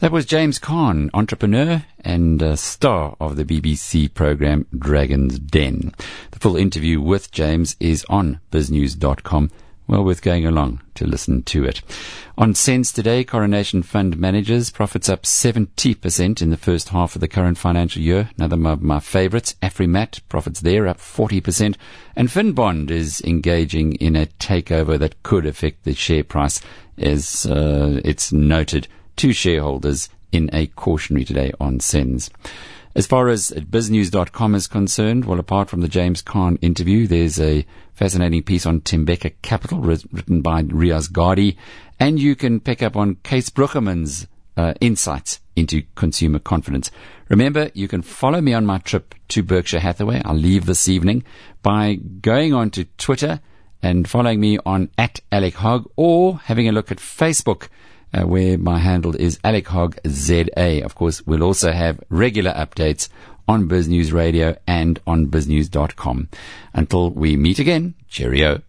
That was James Caan, entrepreneur and uh, star of the BBC program Dragon's Den. The full interview with James is on biznews.com. Well worth going along to listen to it. On SENS today, Coronation Fund managers profits up 70% in the first half of the current financial year. Another of my favorites, Afrimat, profits there up 40%. And Finbond is engaging in a takeover that could affect the share price as uh, it's noted to shareholders in a cautionary today on SENS. As far as biznews.com is concerned, well, apart from the James Caan interview, there's a fascinating piece on Thembeka Capital written by Riaz Gadi, and you can pick up on Cees Bruggemans' uh, insights into consumer confidence. Remember, you can follow me on my trip to Berkshire Hathaway. I'll leave this evening by going on to Twitter and following me on at Alec Hogg or having a look at Facebook uh, where my handle is Alec Hogg ZA. Of course, we'll also have regular updates on BizNews Radio and on biznews.com. Until we meet again, cheerio.